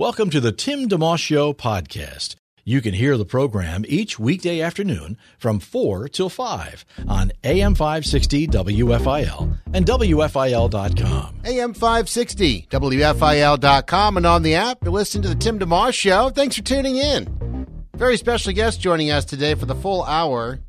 Welcome to the Tim DeMoss Show podcast. You can hear the program each weekday afternoon from 4 till 5 on AM 560 WFIL and WFIL.com. AM 560, WFIL.com, and on the app. You're listening to the Tim DeMoss Show. Thanks for tuning in. Very special guest joining us today for the full hour.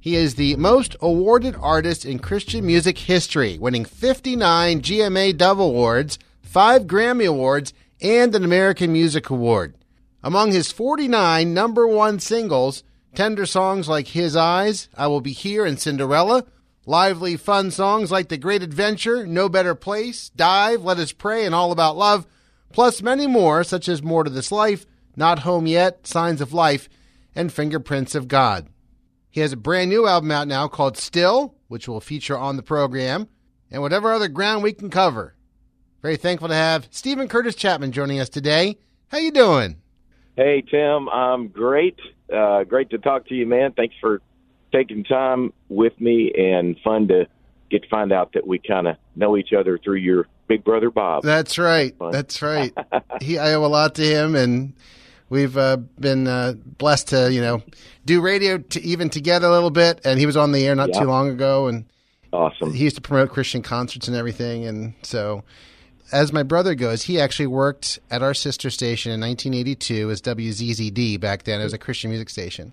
He is the most awarded artist in Christian music history, winning 59 GMA Dove Awards, 5 Grammy Awards, and an American Music Award. Among his 49 number one singles, tender songs like His Eyes, I Will Be Here, and Cinderella, lively, fun songs like The Great Adventure, No Better Place, Dive, Let Us Pray, and All About Love, plus many more, such as More to This Life, Not Home Yet, Signs of Life, and Fingerprints of God. He has a brand new album out now called Still, which will feature on the program, and whatever other ground we can cover. Very thankful to have Steven Curtis Chapman joining us today. How you doing? Hey Tim, I'm great. Uh, great to talk to you, man. Thanks for taking time with me, and fun to get to find out that we kind of know each other through your big brother Bob. That's right. That's right. he, I owe a lot to him, and we've uh, been uh, blessed to you know do radio to even together a little bit. And he was on the air not Yeah. too long ago, and Awesome. he used to promote Christian concerts and everything. And so, as my brother goes, he actually worked at our sister station in 1982 as WZZD back then. It was a Christian music station.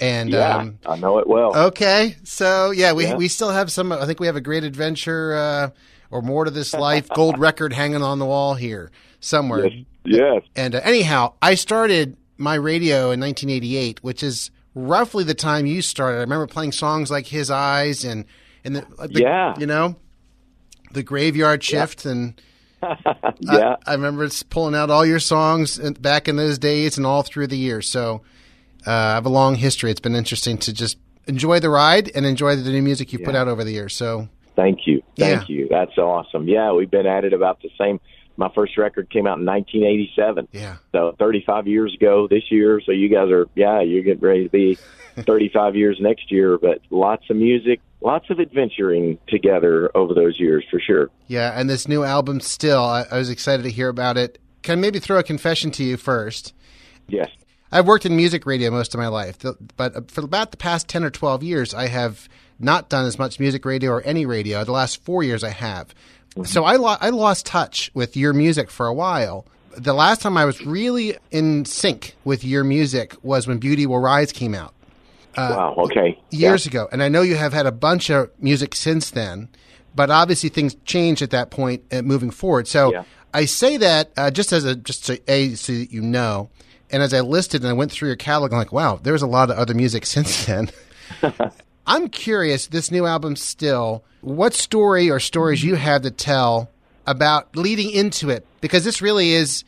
And yeah, um, I know it well. Okay, so yeah, we Yeah. we still have some. I think we have a great adventure uh, or more to this life gold record hanging on the wall here somewhere. yes, yes. And uh, anyhow, I started my radio in 1988, which is roughly the time you started. I remember playing songs like His Eyes and and the, the Yeah. you know, the Graveyard Shift and. yeah. I, I remember s- pulling out all your songs back in those days and all through the years. So uh, I have a long history. It's been interesting to just enjoy the ride and enjoy the new music you've put out over the years. So Thank you. Thank Yeah. you. That's awesome. Yeah, we've been at it about the same. My first record came out in 1987. yeah, So 35 years ago this year. So you guys are, yeah, you're getting ready to be 35 years next year. But lots of music, lots of adventuring together over those years for sure. yeah. And this new album, still, I, I was excited to hear about it. Can I maybe throw a confession to you first? Yes. I've worked in music radio most of my life, but uh, for about the past 10 or 12 years, I have not done as much music radio or any radio. The last four years, I have. Mm-hmm. So I, lo- I lost touch with your music for a while. The last time I was really in sync with your music was when Beauty Will Rise came out wow. Okay. years ago. And I know you have had a bunch of music since then, but obviously things changed at that point uh, moving forward. So Yeah. I say that uh, just as a just to a so that you know. And as I listed and I went through your catalog, I'm like, wow, there's a lot of other music since then. I'm curious, this new album still, what story or stories you have to tell about leading into it? Because this really is,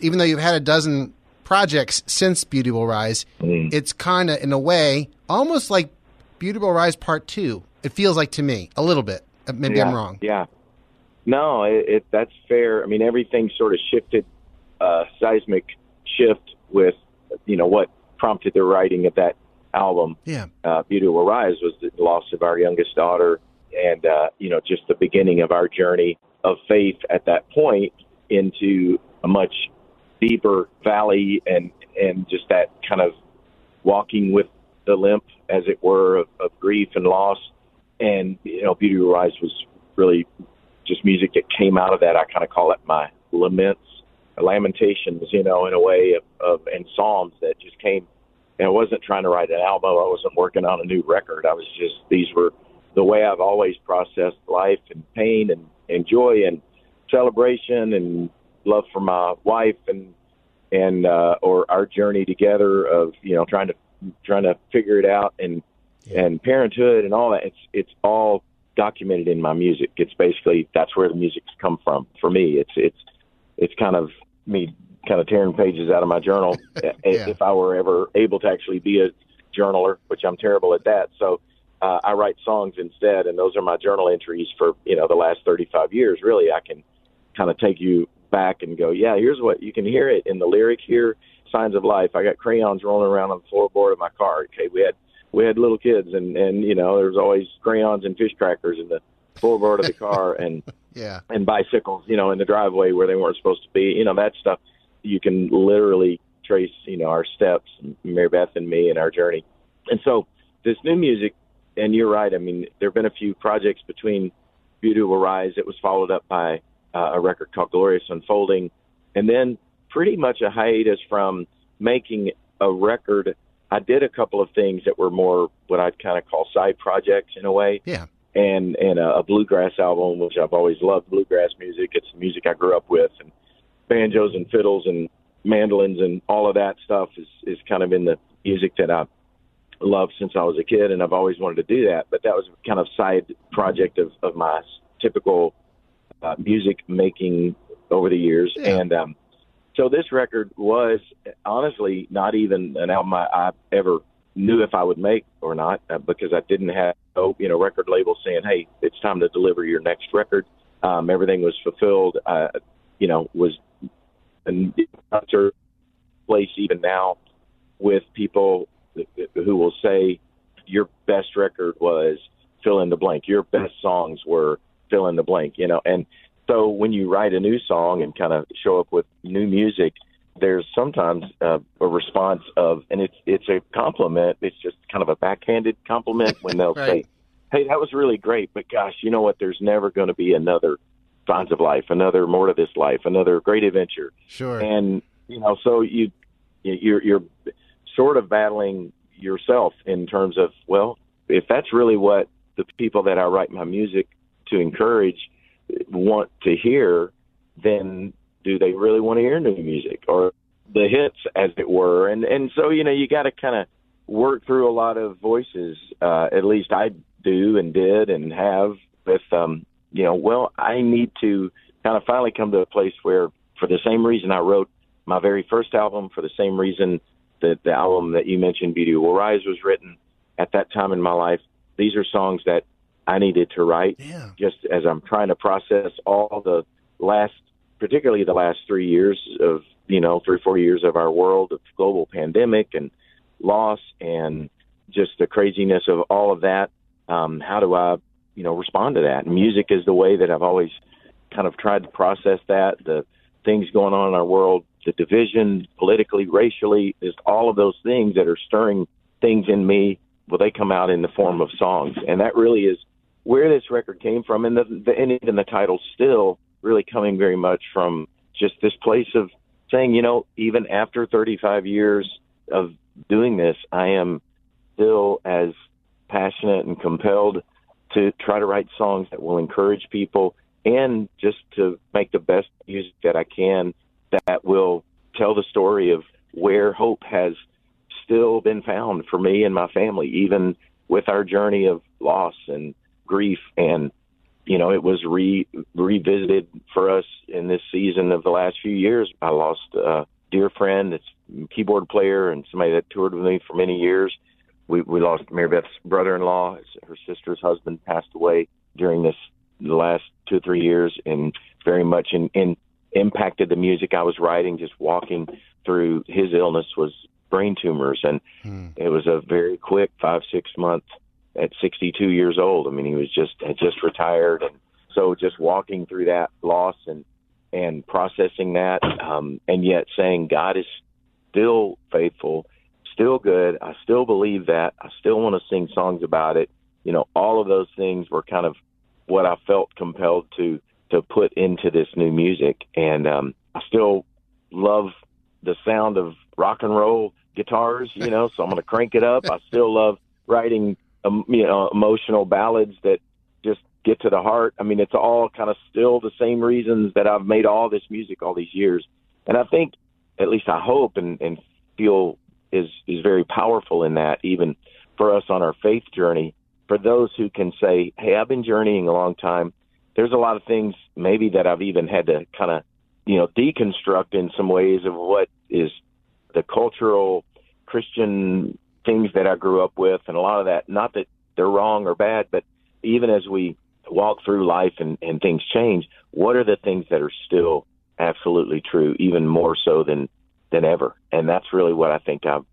even though you've had a dozen projects since Beauty Will Rise, it's kind of, in a way, almost like Beauty Will Rise Part 2. It feels like to me, a little bit. Uh, Maybe yeah. I'm wrong. Yeah. No, it, it that's fair. I mean, everything sort of shifted, uh, seismic shift with, you know, what prompted the writing of that album. Yeah. uh, Beauty Will Rise was the loss of our youngest daughter, and uh, you know, just the beginning of our journey of faith at that point into a much deeper valley, and and just that kind of walking with the limp, as it were, of, of grief and loss. And you know, Beauty Rise was really just music that came out of that. I kind of call it my laments, lamentations, you know, in a way of, of and psalms that just came and I wasn't trying to write an album. I wasn't working on a new record. I was just these were the way I've always processed life and pain and, and joy and celebration and love for my wife and and uh, or our journey together of you know trying to trying to figure it out and and parenthood and all that. It's it's all documented in my music. It's basically that's where the music's come from for me. It's it's it's kind of me kind of tearing pages out of my journal yeah. if I were ever able to actually be a journaler, which I'm terrible at that. So uh, I write songs instead, and those are my journal entries for you know the last 35 years. Really, I can kind of take you back and go, yeah, here's what you can hear it in the lyric here, signs of life. I got crayons rolling around on the floorboard of my car. Okay, we had we had little kids, and and you know there was always crayons and fish crackers in the floorboard of the car, and yeah, and bicycles, you know, in the driveway where they weren't supposed to be. You know that stuff. You can literally trace, you know, our steps, Mary Beth and me, and our journey. And so this new music, and you're right. I mean, there have been a few projects between Beauty Will Rise. It was followed up by uh, a record called Glorious Unfolding, and then pretty much a hiatus from making a record. I did a couple of things that were more what I'd kind of call side projects in a way. Yeah. And and a, a bluegrass album, which I've always loved bluegrass music. It's the music I grew up with, and banjos and fiddles and mandolins and all of that stuff is is kind of in the music that I love since I was a kid, and I've always wanted to do that. But that was kind of side project of of my typical uh, music making over the years, yeah. and um, so this record was honestly not even an album I, I ever knew if I would make or not uh, because I didn't have you know record label saying, "Hey, it's time to deliver your next record." Um, everything was fulfilled. Uh, you know, was a concert place even now with people who will say your best record was fill in the blank. Your best songs were fill in the blank, you know. And so when you write a new song and kind of show up with new music, there's sometimes uh, a response of, and it's it's a compliment. It's just kind of a backhanded compliment when they'll right. say, "Hey, that was really great," but gosh, you know what? There's never going to be another Signs of Life, another More to This Life, another Great Adventure. Sure. And you know, so you you're you're sort of battling yourself in terms of well, if that's really what the people that I write my music to encourage want to hear, then do they really want to hear new music or the hits, as it were? And and so you know you got to kind of work through a lot of voices. Uh, at least I do and did and have with um, you know. Well, I need to kind of finally come to a place where, for the same reason I wrote my very first album, for the same reason that the album that you mentioned, Beauty Will Rise, was written at that time in my life. These are songs that I needed to write yeah. just as I'm trying to process all the last, particularly the last three years of, you know, three, four years of our world of global pandemic and loss and just the craziness of all of that. Um, how do I, you know, respond to that? And music is the way that I've always kind of tried to process that. The things going on in our world, the division politically, racially, is all of those things that are stirring things in me. Well, they come out in the form of songs, and that really is where this record came from, and the, the and even the title still really coming very much from just this place of saying, you know, even after 35 years of doing this, I am still as passionate and compelled to try to write songs that will encourage people and just to make the best music that I can that will tell the story of where hope has still been found for me and my family, even with our journey of loss and grief and you know it was re revisited for us in this season of the last few years. I lost a dear friend that's keyboard player and somebody that toured with me for many years. We we lost mary beth's brother-in-law. Her sister's husband passed away during this the last two or three years and very much in, in impacted the music i was writing. Just walking through his illness was brain tumors and hmm. it was a very quick five six month at 62 years old. I mean, he was just had just retired, and so just walking through that loss and and processing that, um, and yet saying God is still faithful, still good. I still believe that. I still want to sing songs about it. You know, all of those things were kind of what I felt compelled to to put into this new music, and um, I still love the sound of rock and roll guitars. You know, so I'm going to crank it up. I still love writing um, you know emotional ballads that just get to the heart. I mean, it's all kind of still the same reasons that I've made all this music all these years, and I think, at least I hope and, and feel is is very powerful in that even for us on our faith journey. For those who can say, "Hey, I've been journeying a long time," there's a lot of things maybe that I've even had to kind of you know, deconstruct in some ways of what is the cultural Christian things that I grew up with, and a lot of that. Not that they're wrong or bad, but even as we walk through life and, and things change, what are the things that are still absolutely true, even more so than than ever? And that's really what I think I've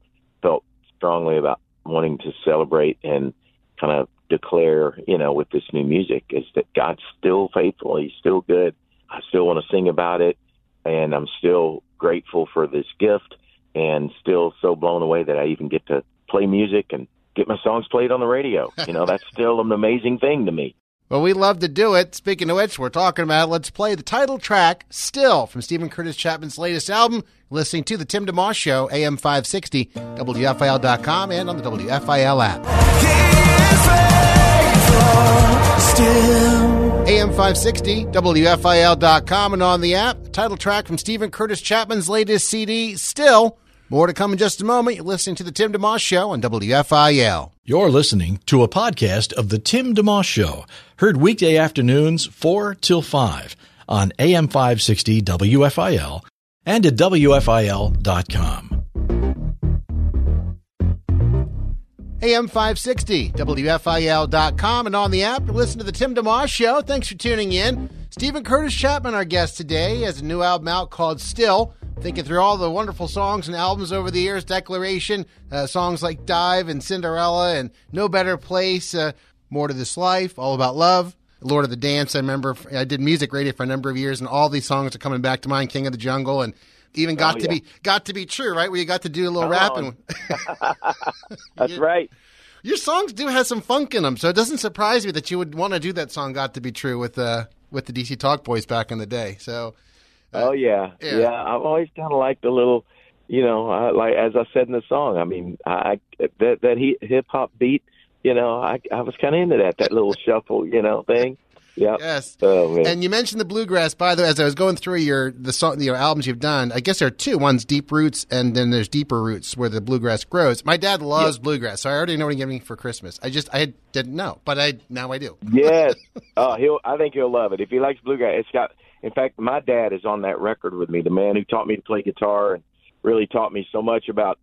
felt strongly about wanting to celebrate and kind of declare, you know, with this new music is that God's still faithful. He's still good. I still want to sing about it, and I'm still grateful for this gift, and still so blown away that I even get to play music and get my songs played on the radio. You know, that's still an amazing thing to me. Well, we love to do it. Speaking of which, we're talking about. Let's play the title track, Still, from Steven Curtis Chapman's latest album. Listening to The Tim DeMoss Show, AM 560, WFIL.com, and on the WFIL app. AM 560, WFIL.com, and on the app. Title track from Steven Curtis Chapman's latest CD, Still. More to come in just a moment. You're listening to The Tim DeMoss Show on WFIL. You're listening to a podcast of The Tim DeMoss Show, heard weekday afternoons 4 till 5 on AM 560 WFIL and at WFIL.com. AM 560, WFIL.com, and on the app. to Listen to The Tim DeMoss Show. Thanks for tuning in. Steven Curtis Chapman, our guest today, has a new album out called Still. Thinking through all the wonderful songs and albums over the years, Declaration, uh, songs like Dive and Cinderella and No Better Place, uh, More to This Life, All About Love, Lord of the Dance. I remember I did music radio for a number of years, and all these songs are coming back to mind. King of the Jungle, and even got Oh, to be got to be true, right? Where you got to do a little Come rapping. That's right. Your songs do have some funk in them, so it doesn't surprise me that you would want to do that song. Got to be true with uh, with the DC Talk Boys back in the day. So Uh, oh yeah, yeah. yeah. I've always kind of liked the little, you know, I, like as I said in the song. I mean, I that that hip hop beat. You know, I I was kind of into that that little shuffle, you know, thing. Yeah. yes. Oh. And you mentioned the bluegrass. By the way, as I was going through your the song, your albums you've done, I guess there are two. One's Deep Roots, and then there's Deeper Roots, where the bluegrass grows. My dad loves bluegrass, so I already know what he gave me for Christmas. I just I didn't know, but I now I do. yes. Oh, he'll. I think he'll love it if he likes bluegrass. It's got. In fact, my dad is on that record with me. The man who taught me to play guitar and really taught me so much about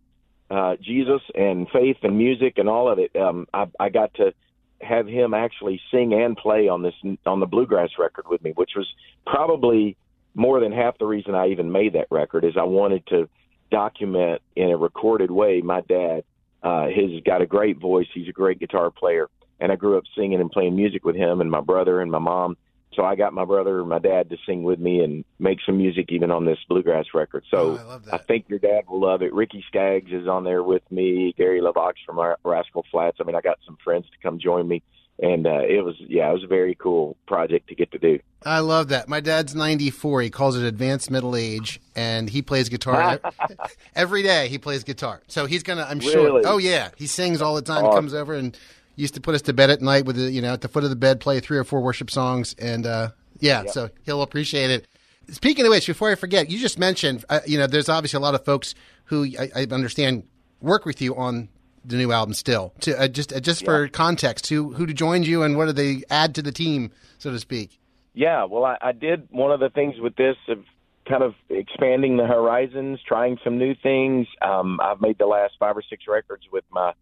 uh, Jesus and faith and music and all of it. Um, I, I got to have him actually sing and play on this on the bluegrass record with me, which was probably more than half the reason I even made that record. Is I wanted to document in a recorded way my dad. Uh, he's got a great voice. He's a great guitar player, and I grew up singing and playing music with him and my brother and my mom. So I got my brother and my dad to sing with me and make some music even on this bluegrass record. So Oh, I that. think your dad will love it. Ricky Skaggs is on there with me. Gary LeVox from Rascal Flatts. I mean, I got some friends to come join me, and uh, it was yeah, it was a very cool project to get to do. I love that. My dad's 94. He calls it advanced middle age, and he plays guitar every day. He plays guitar, so he's gonna. I'm sure. Really? Oh yeah, he sings all the time. Comes over and used to put us to bed at night with the, you know at the foot of the bed, play three or four worship songs, and uh, yeah, so he'll appreciate it. Speaking of which, before I forget, you just mentioned uh, you know there's obviously a lot of folks who I, I understand work with you on the new album still. To uh, just uh, just for context, who who joined you and what do they add to the team, so to speak? Yeah, well, I, I did one of the things with this of kind of expanding the horizons, trying some new things. Um, I've made the last five or six records with my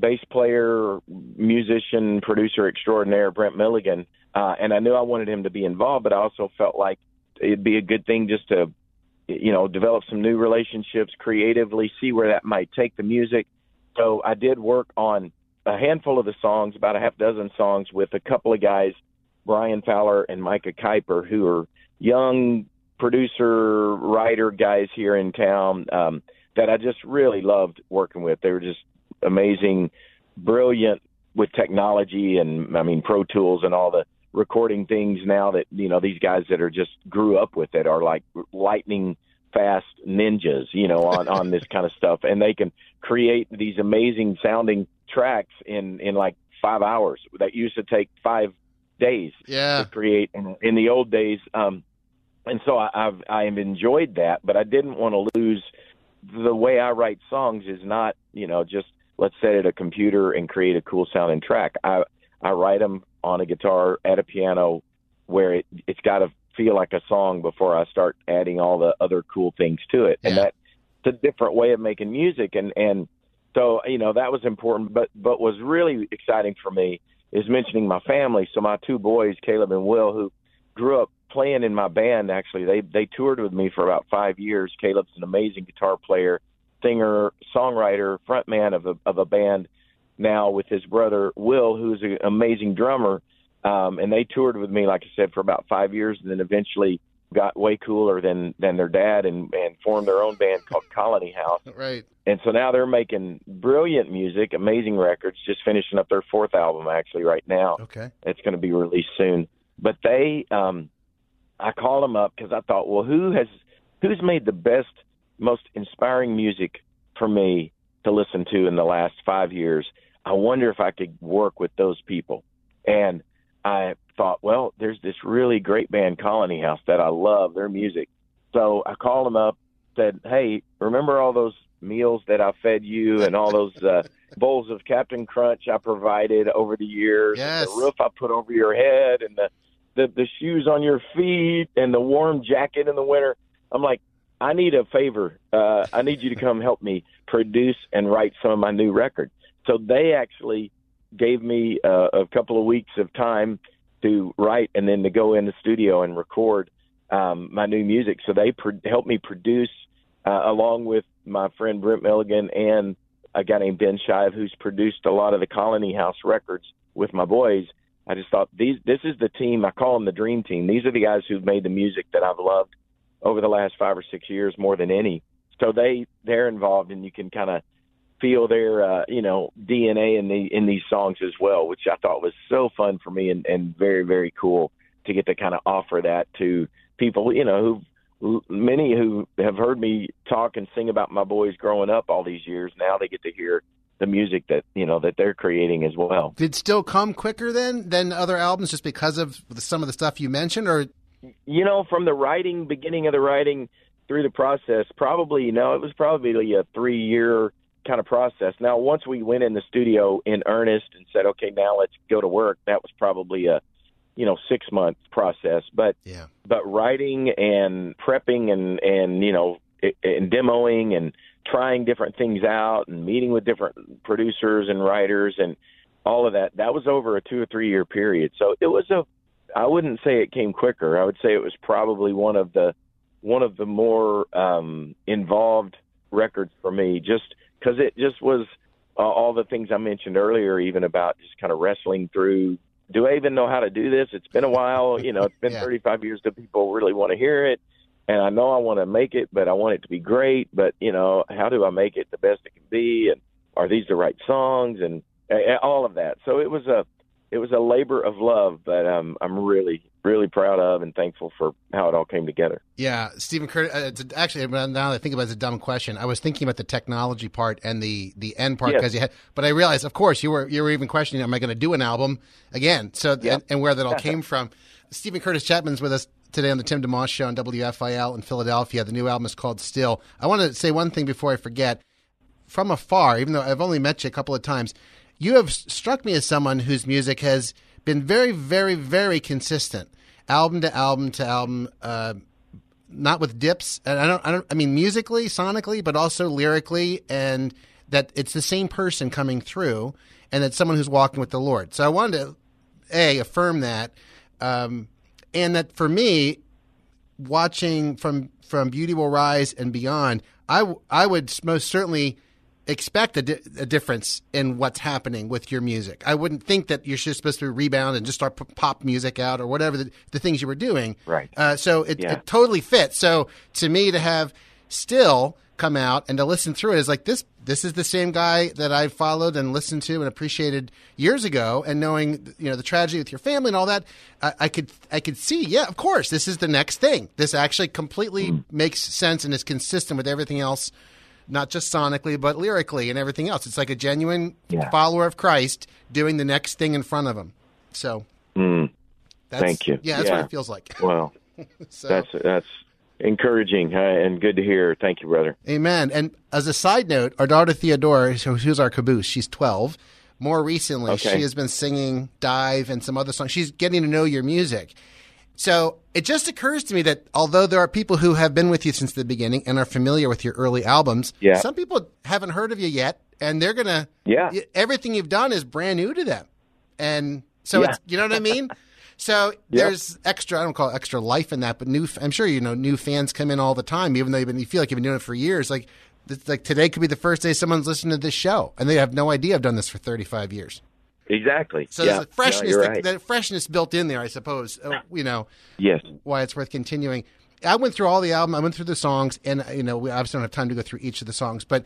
bass player, musician, producer extraordinaire, Brent Milligan, uh, and I knew I wanted him to be involved, but I also felt like it'd be a good thing just to, you know, develop some new relationships creatively, see where that might take the music. So I did work on a handful of the songs, about a half dozen songs, with a couple of guys Brian Fowler and Micah Kuiper, who are young producer, writer guys here in town um, that I just really loved working with. They were just amazing, brilliant with technology and I mean Pro Tools and all the recording things now that you know these guys that are just grew up with it are like lightning fast ninjas, you know, on on this kind of stuff, and they can create these amazing sounding tracks in in like five hours that used to take five days Yeah. to create in, in the old days. Um, and so I, I've I've enjoyed that, but I didn't want to lose the way I write songs is not you know just let's set it a computer and create a cool sounding track. I I write them on a guitar at a piano where it it's got to feel like a song before I start adding all the other cool things to it. And that's a different way of making music. And, and so, you know, that was important. But, but was really exciting for me is mentioning my family. So my two boys, Caleb and Will, who grew up playing in my band, actually, they, they toured with me for about five years. Caleb's an amazing guitar player, singer, songwriter, frontman of a, of a band now with his brother Will, who's an amazing drummer. Um, and they toured with me, like I said, for about five years, and then eventually got way cooler than than their dad, and and formed their own band called Colony House. Right. And so now they're making brilliant music, amazing records. Just finishing up their fourth album actually right now. Okay. It's going to be released soon. But they, um, I called them up because I thought, well, who has who's made the best, most inspiring music for me to listen to in the last five years? I wonder if I could work with those people. And I thought, well, there's this really great band, Colony House, that I love their music. So I called them up, said, hey, remember all those meals that I fed you and all those uh, bowls of Captain Crunch I provided over the years, Yes. the roof I put over your head, and the, the the shoes on your feet, and the warm jacket in the winter. I'm like, I need a favor. Uh, I need you to come help me produce and write some of my new records. So they actually gave me uh, a couple of weeks of time to write and then to go in the studio and record um, my new music. So they pro- helped me produce, uh, along with my friend Brent Milligan and a guy named Ben Shive, who's produced a lot of the Colony House records with my boys. I just thought these this is the team. I call them the dream team. These are the guys who've made the music that I've loved over the last five or six years more than any. So they they're involved, and you can kind of feel their uh, you know DNA in the in these songs as well, which I thought was so fun for me and, and very very cool to get to kind of offer that to people you know who many who have heard me talk and sing about my boys growing up all these years. Now they get to hear the music that you know that they're creating as well. Did still come quicker then than other albums just because of some of the stuff you mentioned, or you know, from the writing, beginning of the writing through the process, probably, you know, it was probably a three year kind of process. Now, once we went in the studio in earnest and said, okay, now let's go to work, that was probably a, you know, six month process. But, yeah, but writing and prepping and, and, you know, and demoing and trying different things out and meeting with different producers and writers and all of that, that was over a two or three year period. So it was a, I wouldn't say it came quicker. I would say it was probably one of the one of the more um, involved records for me, just because it just was uh, all the things I mentioned earlier, even about just kind of wrestling through. Do I even know how to do this? It's been a while. You know, it's been Yeah. 35 years. Do people really want to hear it? And I know I want to make it, but I want it to be great. But you know, how do I make it the best it can be? And are these the right songs? And uh, all of that. So it was a it was a labor of love, but um, I'm really, really proud of and thankful for how it all came together. yeah. Steven Curtis. Uh, it's actually now that I think about it, it's a dumb question. I was thinking about the technology part and the the end part Yes. because you had, but I realized, of course, you were you were even questioning, am I going to do an album again? So Yep. and, and where that all came from. Steven Curtis Chapman's with us today on the Tim DeMoss Show on WFIL in Philadelphia. The new album is called Still. I want to say one thing before I forget. From afar, even though I've only met you a couple of times, you have struck me as someone whose music has been very, very, very consistent, album to album to album. Uh, not with dips, and I don't, I don't, I mean musically, sonically, but also lyrically, and that it's the same person coming through, and that someone who's walking with the Lord. So I wanted to a affirm that, um, and that for me, watching from from Beauty Will Rise and beyond, I I would most certainly expect a, di- a difference in what's happening with your music. I wouldn't think that you're just supposed to rebound and just start p- pop music out or whatever the, the things you were doing. Right. Uh, so it, Yeah. it totally fits. So to me, to have still come out and to listen through it is like this. This is the same guy that I followed and listened to and appreciated years ago. And knowing you know the tragedy with your family and all that, I, I could I could see. Yeah, of course, this is the next thing. This actually completely makes sense and is consistent with everything else. Not just sonically, but lyrically and everything else. It's like a genuine Yeah. follower of Christ doing the next thing in front of him. So, Mm, that's, Thank you. Yeah, that's what it feels like. well, So. that's that's encouraging uh, and good to hear. Thank you, brother. Amen. And as a side note, our daughter Theodora, who- who's our caboose, she's 12. More recently, Okay. she has been singing Dive and some other songs. She's getting to know your music. So it just occurs to me that although there are people who have been with you since the beginning and are familiar with your early albums, Yeah. some people haven't heard of you yet, and they're gonna Yeah. everything you've done is brand new to them, and so Yeah. it's you know what I mean. So there's extra I don't call it extra life in that, but new I'm sure you know new fans come in all the time, even though you've been, you feel like you've been doing it for years. Like like today could be the first day someone's listening to this show, and they have no idea I've done this for 35 years. Exactly. So yeah. there's a freshness, that, right. that freshness built in there, I suppose. uh, You know, yes. why it's worth continuing. I went through all the album. I went through the songs, and you know, we obviously don't have time to go through each of the songs, but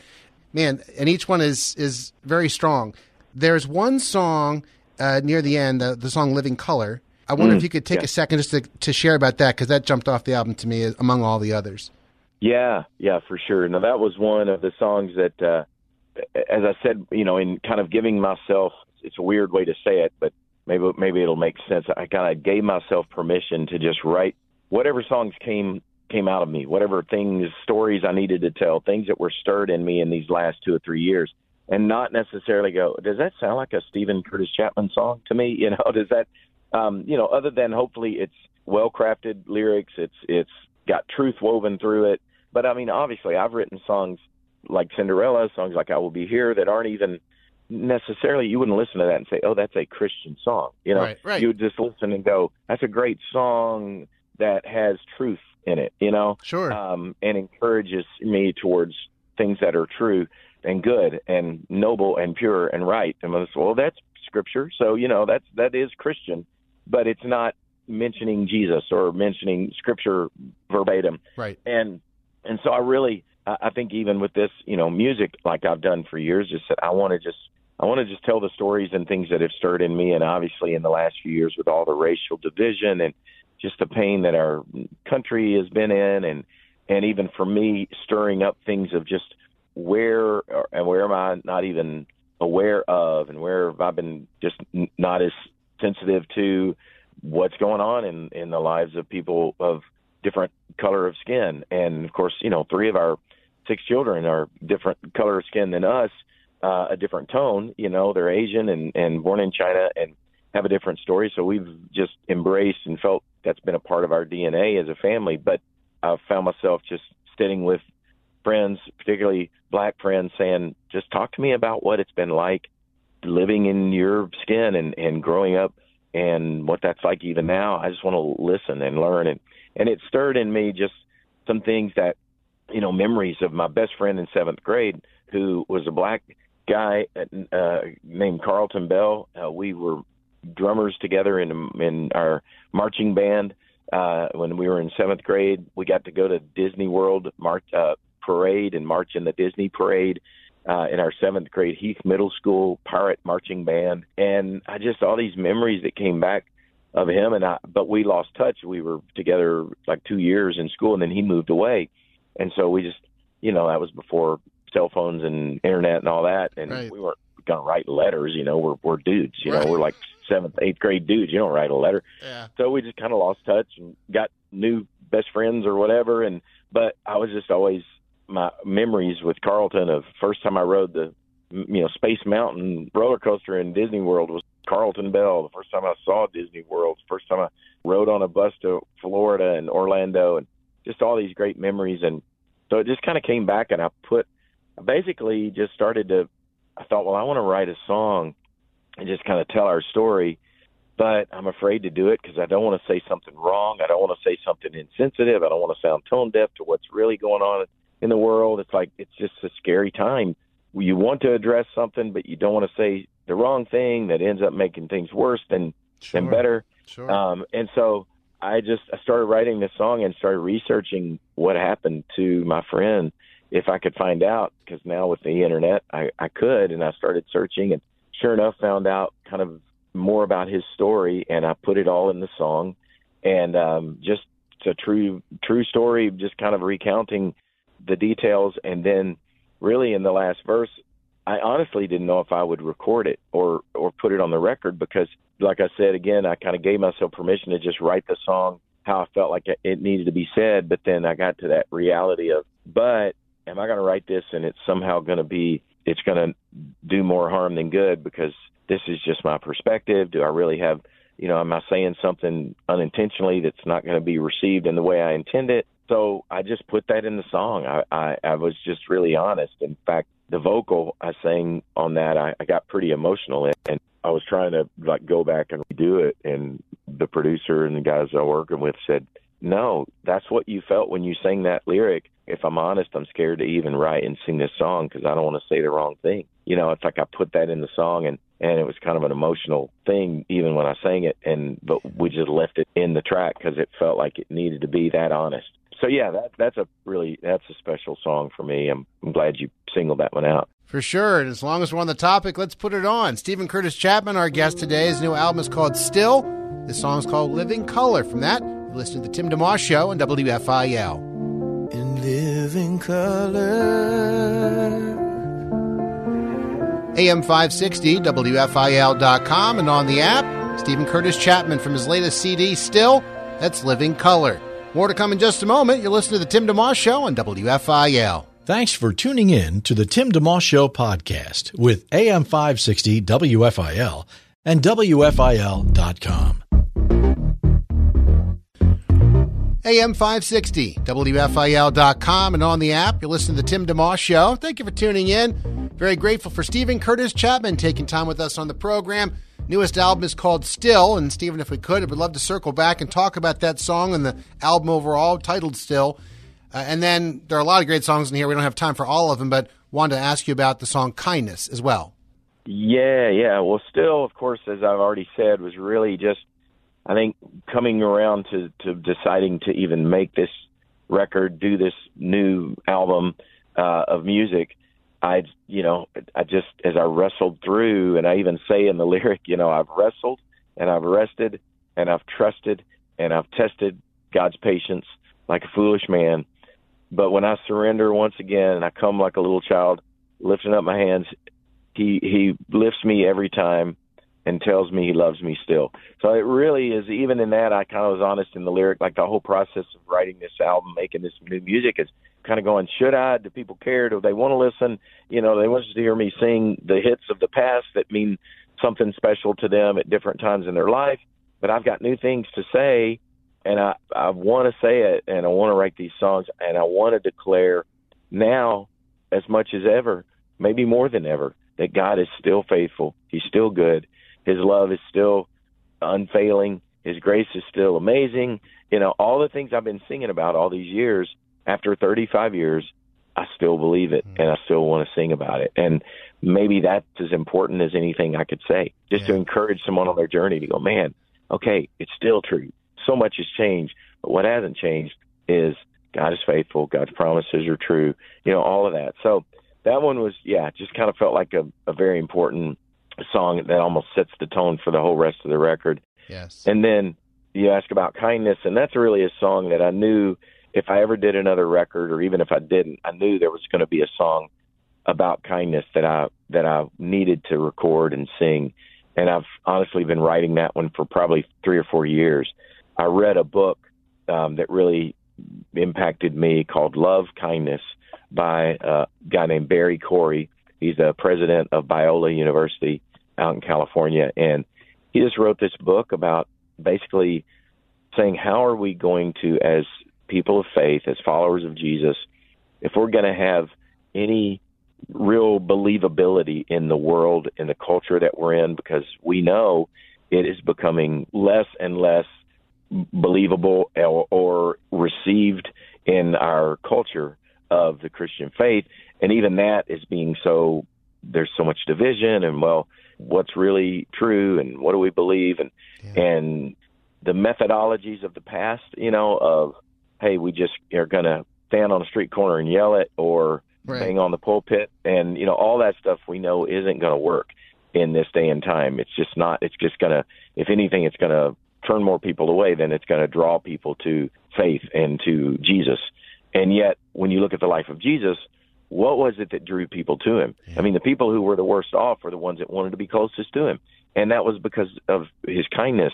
man, and each one is is very strong. There's one song uh, near the end, the, the song "Living Color." I wonder if you could take a second just to, to share about that because that jumped off the album to me among all the others. Yeah, yeah, for sure. Now that was one of the songs that, uh, as I said, you know, in kind of giving myself, it's a weird way to say it, but maybe maybe it'll make sense. I kind of gave myself permission to just write whatever songs came came out of me, whatever things, stories I needed to tell, things that were stirred in me in these last two or three years, and not necessarily go, does that sound like a Steven Curtis Chapman song to me? You know, does that, um, you know, other than hopefully it's well crafted lyrics, it's it's got truth woven through it. But I mean, obviously, I've written songs like Cinderella, songs like I Will Be Here that aren't even necessarily you wouldn't listen to that and say, "Oh, that's a Christian song." You know, Right, right. you would just listen and go, "That's a great song that has truth in it." You know, Sure. um, and encourages me towards things that are true and good and noble and pure and right. And I was, well, that's scripture, so you know that's that is Christian, but it's not mentioning Jesus or mentioning scripture verbatim right. and and so I really I I think even with this you know music like I've done for years just that I want to just I want to just tell the stories and things that have stirred in me and obviously in the last few years with all the racial division and just the pain that our country has been in and and even for me stirring up things of just where and where am I not even aware of and where have I been just not as sensitive to what's going on in in the lives of people of different color of skin. And of course you know three of our six children are different color of skin than us uh, a different tone you know they're asian and and born in china and have a different story. So we've just embraced and felt that's been a part of our dna as a family. But i've found myself just sitting with friends particularly black friends saying just talk to me about what it's been like living in your skin and and growing up and what that's like even now. I just want to listen and learn. And and it stirred in me just some things that you know memories of my best friend in seventh grade who was a black guy uh, named Carlton Bell. Uh, we were drummers together in in our marching band uh, when we were in seventh grade. We got to go to Disney World march uh, parade and march in the Disney parade. Uh, in our seventh grade Heath Middle School pirate marching band, and I just all these memories that came back of him and I but we lost touch. We were together like 2 years in school and then he moved away. And so we just you know, that was before cell phones and internet and all that and Right. we weren't going to write letters, you know, we're we're dudes, you Right. know, we're like 7th, 8th grade dudes. You don't write a letter. Yeah. So we just kind of lost touch and got new best friends or whatever and but I was just always my memories with Carlton of first time I rode the you know Space Mountain roller coaster in Disney World was Carlton Bell. The first time I saw Disney World, the first time I rode on a bus to Florida and Orlando, and just all these great memories. And so it just kind of came back, and I put, basically just started to. I thought, well, I want to write a song and just kind of tell our story, but I'm afraid to do it because I don't want to say something wrong. I don't want to say something insensitive. I don't want to sound tone deaf to what's really going on in the world. It's like it's just a scary time. You want to address something, but you don't want to say the wrong thing that ends up making things worse than than better. Sure. Um, and so I just I started writing this song and started researching what happened to my friend if I could find out because now with the internet I, I could and I started searching and sure enough found out kind of more about his story and I put it all in the song and um, just a true true story just kind of recounting the details and then really in the last verse I honestly didn't know if I would record it or or put it on the record because, like I said again, I kind of gave myself permission to just write the song how I felt like it needed to be said. But then I got to that reality of, but am I going to write this and it's somehow going to be it's going to do more harm than good because this is just my perspective. Do I really have You know, am I saying something unintentionally that's not going to be received in the way I intend it? So I just put that in the song. I, I, I was just really honest. In fact, the vocal I sang on that, I, I got pretty emotional in, and I was trying to like go back and redo it. And the producer and the guys I was working with said, "No, that's what you felt when you sang that lyric." If I'm honest, I'm scared to even write and sing this song because I don't want to say the wrong thing. You know, it's like I put that in the song, and and it was kind of an emotional thing even when I sang it. And but we just left it in the track because it felt like it needed to be that honest so yeah, that that's a really that's a special song for me. I'm, I'm glad you singled that one out. For sure. And as long as we're on the topic, let's put it on. Steven Curtis Chapman, our guest today. His new album is called Still. This song is called Living Color. From that, listen to the Tim DeMoss Show on WFIL. In living color. AM 560, WFIL.com, and on the app, Steven Curtis Chapman from his latest CD, Still. That's Living Color. More to come in just a moment. You're listening to the Tim DeMoss Show on WFIL. Thanks for tuning in to the Tim DeMoss Show podcast with AM 560 WFIL and WFIL.com. AM 560, WFIL.com, and on the app. You're listening to the Tim DeMoss Show. Thank you for tuning in. Very grateful for Steven Curtis Chapman taking time with us on the program. Newest album is called Still, and Steven, if we could, I would love to circle back and talk about that song and the album overall, titled Still. Uh, and then there are a lot of great songs in here. We don't have time for all of them, but wanted to ask you about the song Kindness as well. Yeah, yeah. Well, Still, of course, as I've already said, was really just, I think, coming around to, to deciding to even make this record, do this new album uh, of music I, you know, I just as I wrestled through, and I even say in the lyric, you know, I've wrestled and I've rested and I've trusted and I've tested God's patience like a foolish man. But when I surrender once again, and I come like a little child, lifting up my hands, he he lifts me every time and tells me he loves me still. So it really is. Even in that, I kind of was honest in the lyric. Like the whole process of writing this album, making this new music is kind of going, should I? Do people care? Do they want to listen? You know, they want to hear me sing the hits of the past that mean something special to them at different times in their life. But I've got new things to say, and I I want to say it, and I want to write these songs, and I want to declare now, as much as ever, maybe more than ever, that God is still faithful. He's still good. His love is still unfailing. His grace is still amazing. You know, all the things I've been singing about all these years after 35 years, I still believe it hmm. and I still want to sing about it. And maybe that's as important as anything I could say, just yeah. to encourage someone on their journey to go, man, okay, it's still true. So much has changed, but what hasn't changed is God is faithful. God's promises are true. You know, all of that. So that one was, yeah, just kind of felt like a, a very important song that almost sets the tone for the whole rest of the record. Yes. And then you ask about kindness, and that's really a song that I knew – if I ever did another record, or even if I didn't, I knew there was going to be a song about kindness that I that I needed to record and sing. And I've honestly been writing that one for probably three or four years. I read a book um, that really impacted me called Love Kindness by a guy named Barry Corey. He's the president of Biola University out in California, and he just wrote this book about basically saying how are we going to as people of faith, as followers of Jesus, if we're going to have any real believability in the world, in the culture that we're in, because we know it is becoming less and less believable or, or received in our culture of the Christian faith. And even that is being so, there's so much division and, well, what's really true and what do we believe and, yeah. and the methodologies of the past, you know, of hey, we just are going to stand on a street corner and yell it or right. bang on the pulpit. And, you know, all that stuff we know isn't going to work in this day and time. It's just not, it's just going to, if anything, it's going to turn more people away than it's going to draw people to faith and to Jesus. And yet, when you look at the life of Jesus, what was it that drew people to him? Yeah. I mean, the people who were the worst off were the ones that wanted to be closest to him. And that was because of his kindness.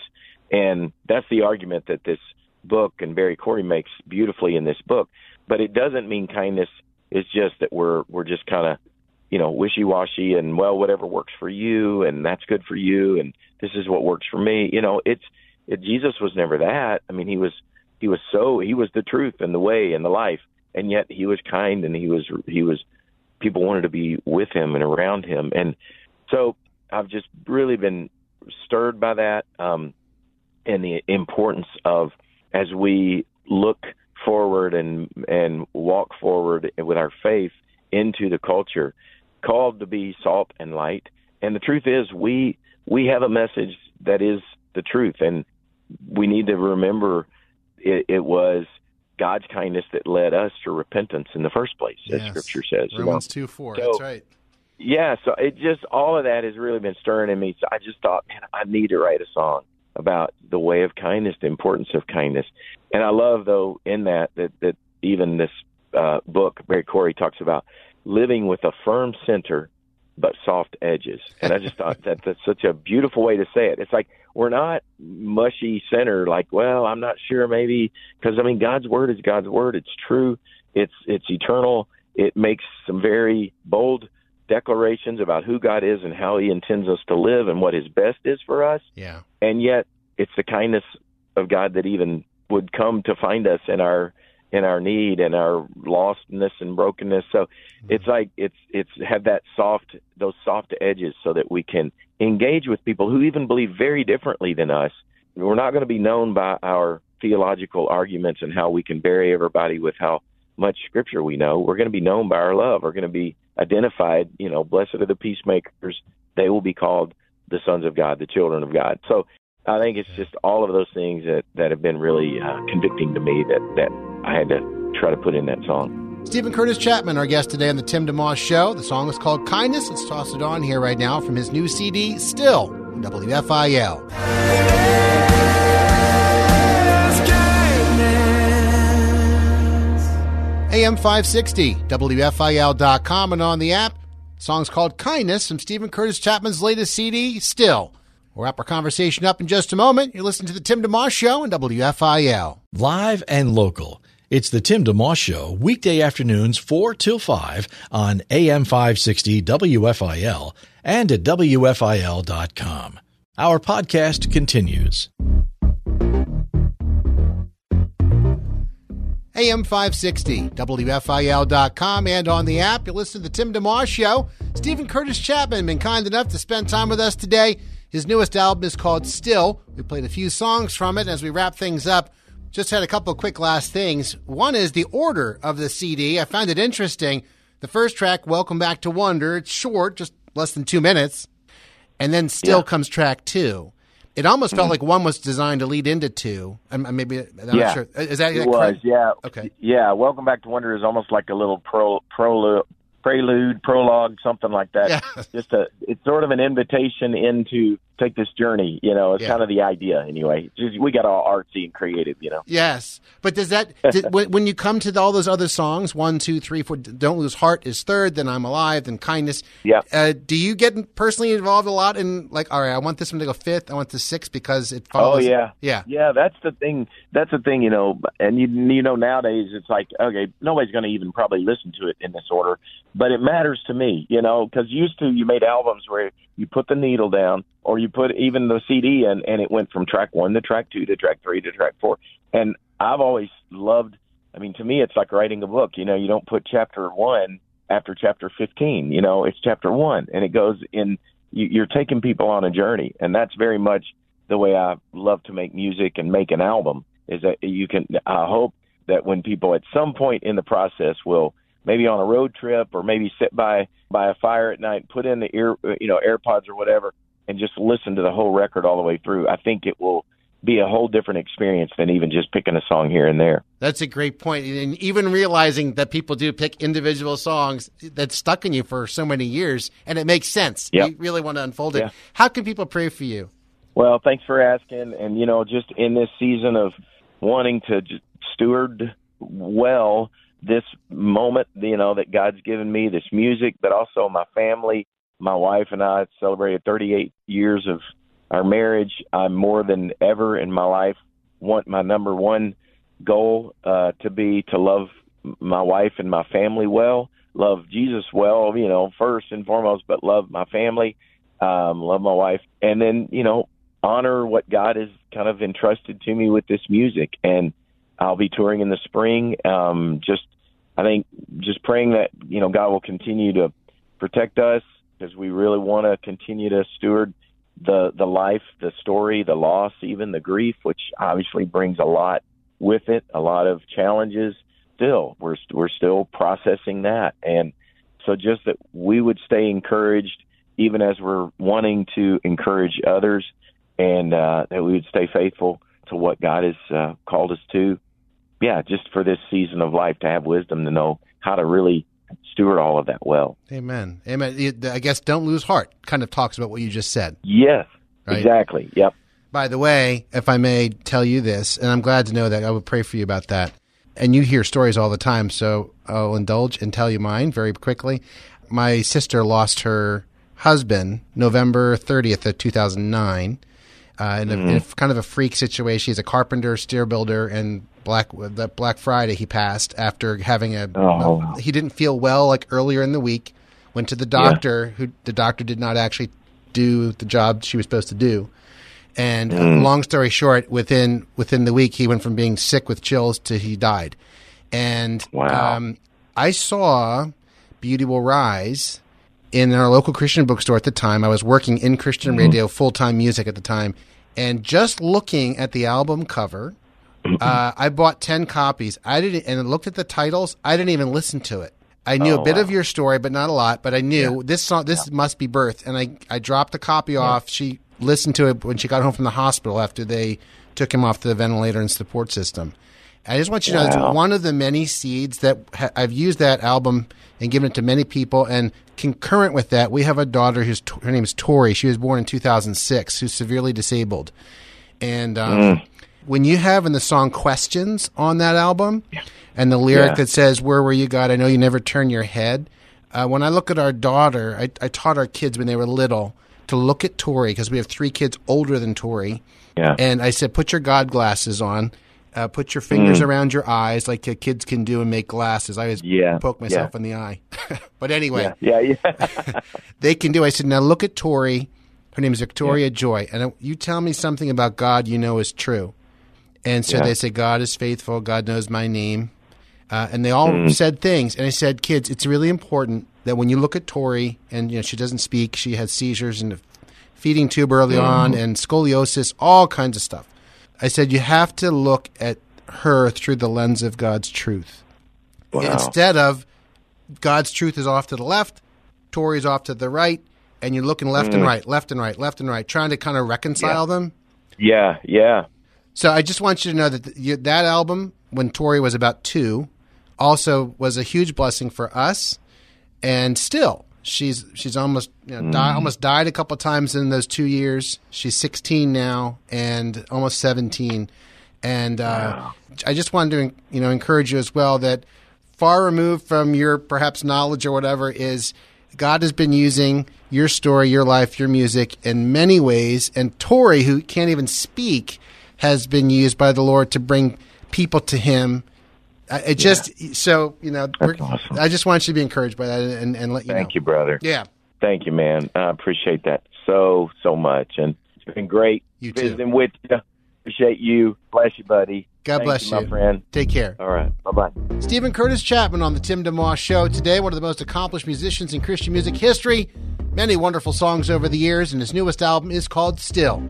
And that's the argument that this book, and Barry Corey makes beautifully in this book. But it doesn't mean kindness is just that we're we're just kind of you know wishy washy and well whatever works for you and that's good for you and this is what works for me. You know, it's it, Jesus was never that. I mean, he was he was so he was the truth and the way and the life, and yet he was kind and he was he was people wanted to be with him and around him, and so I've just really been stirred by that um, and the importance of as we look forward and and walk forward with our faith into the culture, called to be salt and light. And the truth is, we we have a message that is the truth, and we need to remember it, it was God's kindness that led us to repentance in the first place, yes. as Scripture says. Romans two four. So, that's right. Yeah, so it just all of that has really been stirring in me. So I just thought, man, I need to write a song about the way of kindness, the importance of kindness, and I love though in that that that even this uh, book, Barry Corey talks about living with a firm center but soft edges. And I just thought that that's such a beautiful way to say it. It's like we're not mushy center, like, well, I'm not sure, maybe because I mean, God's word is God's word. It's true. It's it's eternal. It makes some very bold declarations about who God is and how He intends us to live and what His best is for us. Yeah. And yet, it's the kindness of God that even would come to find us in our in our need and our lostness and brokenness. So mm-hmm. it's like it's it's have that soft those soft edges so that we can engage with people who even believe very differently than us. We're not going to be known by our theological arguments and how we can bury everybody with how much scripture we know. We're going to be known by our love. We're going to be identified, you know, blessed are the peacemakers. They will be called the sons of God, the children of God. So I think it's just all of those things that, that have been really uh, convicting to me that, that I had to try to put in that song. Steven Curtis Chapman, our guest today on the Tim DeMoss Show. The song is called Kindness. Let's toss it on here right now from his new CD, Still, WFIL. AM 560, WFIL.com, and on the app. The song's called Kindness from Steven Curtis Chapman's latest CD, Still. We'll wrap our conversation up in just a moment. You're listening to the Tim DeMoss Show on WFIL. Live and local. It's the Tim DeMoss Show, weekday afternoons 4 till 5 on AM 560 WFIL and at WFIL.com. Our podcast continues. AM 560, WFIL.com, and on the app. You listen to the Tim DeMoss Show. Steven Curtis Chapman been kind enough to spend time with us today. His newest album is called Still. We played a few songs from it as we wrap things up. Just had a couple quick last things. One is the order of the CD. I found it interesting. The first track, Welcome Back to Wonder, it's short, just less than two minutes. And then Still yeah. comes track two. It almost felt mm-hmm. like one was designed to lead into two. I'm, maybe I'm yeah. sure. Is that, it was? Yeah. Okay. Yeah. Welcome back to Wonder is almost like a little pro, pro prelude, prologue, something like that. Yeah. Just a, it's sort of an invitation into take this journey. You know, it's yeah. kind of the idea anyway. Just, we got all artsy and creative, you know. Yes, but does that did, when you come to all those other songs, one, two, three, four, don't lose heart is third, then I'm alive, then kindness. Yeah. Uh, do you get personally involved a lot in like, all right, I want this one to go fifth, I want the sixth because it follows. Oh yeah, yeah, yeah. That's the thing. That's the thing, you know. And you you know nowadays it's like okay, nobody's going to even probably listen to it in this order, but it matters to me, you know, because used to you made albums where you put the needle down or you put even the CD in and it went from track one to track two to track three to track four. And I've always loved, I mean, to me, it's like writing a book. You know, you don't put chapter one after chapter 15, you know, it's chapter one and it goes in, you, you're taking people on a journey. And that's very much the way I love to make music and make an album is that you can, I hope that when people at some point in the process will maybe on a road trip or maybe sit by by a fire at night, put in the ear, you know, AirPods or whatever, and just listen to the whole record all the way through. I think it will be a whole different experience than even just picking a song here and there. That's a great point. And even realizing that people do pick individual songs that stuck in you for so many years, and it makes sense. Yep. You really want to unfold it. Yeah. How can people pray for you? Well, thanks for asking. And, you know, just in this season of wanting to steward well this moment, you know, that God's given me, this music, but also my family. My wife and I celebrated 38 years of our marriage. I'm more than ever in my life want my number one goal uh, to be to love my wife and my family well. love Jesus well, you know, first and foremost, but love my family, um, love my wife, and then you know honor what God has kind of entrusted to me with this music. And I'll be touring in the spring. Um, just I think just praying that you know God will continue to protect us because we really want to continue to steward the the life, the story, the loss, even the grief, which obviously brings a lot with it, a lot of challenges. Still, we're we're still processing that, and so just that we would stay encouraged, even as we're wanting to encourage others, and uh, that we would stay faithful to what God has uh, called us to. Yeah, just for this season of life to have wisdom to know how to really steward all of that well. Amen. Amen. I guess don't lose heart kind of talks about what you just said. Yes, Right. exactly. Yep. By the way, if I may tell you this, and I'm glad to know that, I would pray for you about that. And you hear stories all the time, so I'll indulge and tell you mine very quickly. My sister lost her husband November 30th of 2009 uh, in, a, in a kind of a freak situation. He's a carpenter, steer builder, and Black that Black Friday he passed after having a Oh. he didn't feel well like earlier in the week. Went to the doctor, who the doctor did not actually do the job she was supposed to do. And uh, long story short, within within the week, he went from being sick with chills to he died. And Wow. um, I saw Beauty Will Rise in our local Christian bookstore at the time. I was working in Christian radio, full time music at the time, and just looking at the album cover, uh, I bought ten copies. I didn't and looked at the titles. I didn't even listen to it. I knew Oh, a bit wow. of your story, but not a lot. But I knew this song. This must be birth, and I I dropped the copy off. She listened to it when she got home from the hospital after they took him off the ventilator and support system. I just want you to know it's one of the many seeds that ha- I've used that album and given it to many people. And concurrent with that, we have a daughter who's her name is Tori. She was born in 2006, who's severely disabled. And um, when you have in the song questions on that album, and the lyric Yeah. that says, "Where were you, God? I know you never turn your head." Uh, when I look at our daughter, I, I taught our kids when they were little to look at Tori because we have three kids older than Tori. Yeah. And I said, put your God glasses on. Uh, put your fingers around your eyes like kids can do and make glasses. I always Yeah, poke myself yeah. in the eye. but anyway, Yeah. Yeah. Yeah. they can do. I said, now look at Tori. Her name is Victoria Joy. And uh, you tell me something about God you know is true. And so Yeah. they say, God is faithful. God knows my name. Uh, and they all mm-hmm. said things. And I said, kids, it's really important that when you look at Tori, and you know she doesn't speak, she has seizures and a feeding tube early mm-hmm. on, and scoliosis, all kinds of stuff. I said you have to look at her through the lens of God's truth Wow. instead of God's truth is off to the left, Tori's off to the right, and you're looking left and mm. right, left and right, left and right, trying to kind of reconcile them. yeah. Yeah. So I just want you to know that th- you, that album, when Tori was about two, also was a huge blessing for us, and still she's she's almost you know, die, almost died a couple times in those two years. She's 16 now and almost 17, and uh, I just wanted to you know encourage you as well that far removed from your perhaps knowledge or whatever is God has been using your story, your life, your music in many ways, and Tori, who can't even speak, has been used by the Lord to bring people to Him. I, it just so you know, awesome. I just want you to be encouraged by that and, and let you know. Thank know. you, brother. Yeah, Thank you, man. I appreciate that so so much, and it's been great You too. visiting with you. Appreciate you. Bless you, buddy. God Thank bless you, you. my friend. take care. All right. Bye bye. Steven Curtis Chapman on the Tim DeMoss Show today, one of the most accomplished musicians in Christian music history. Many wonderful songs over the years, and his newest album is called Still.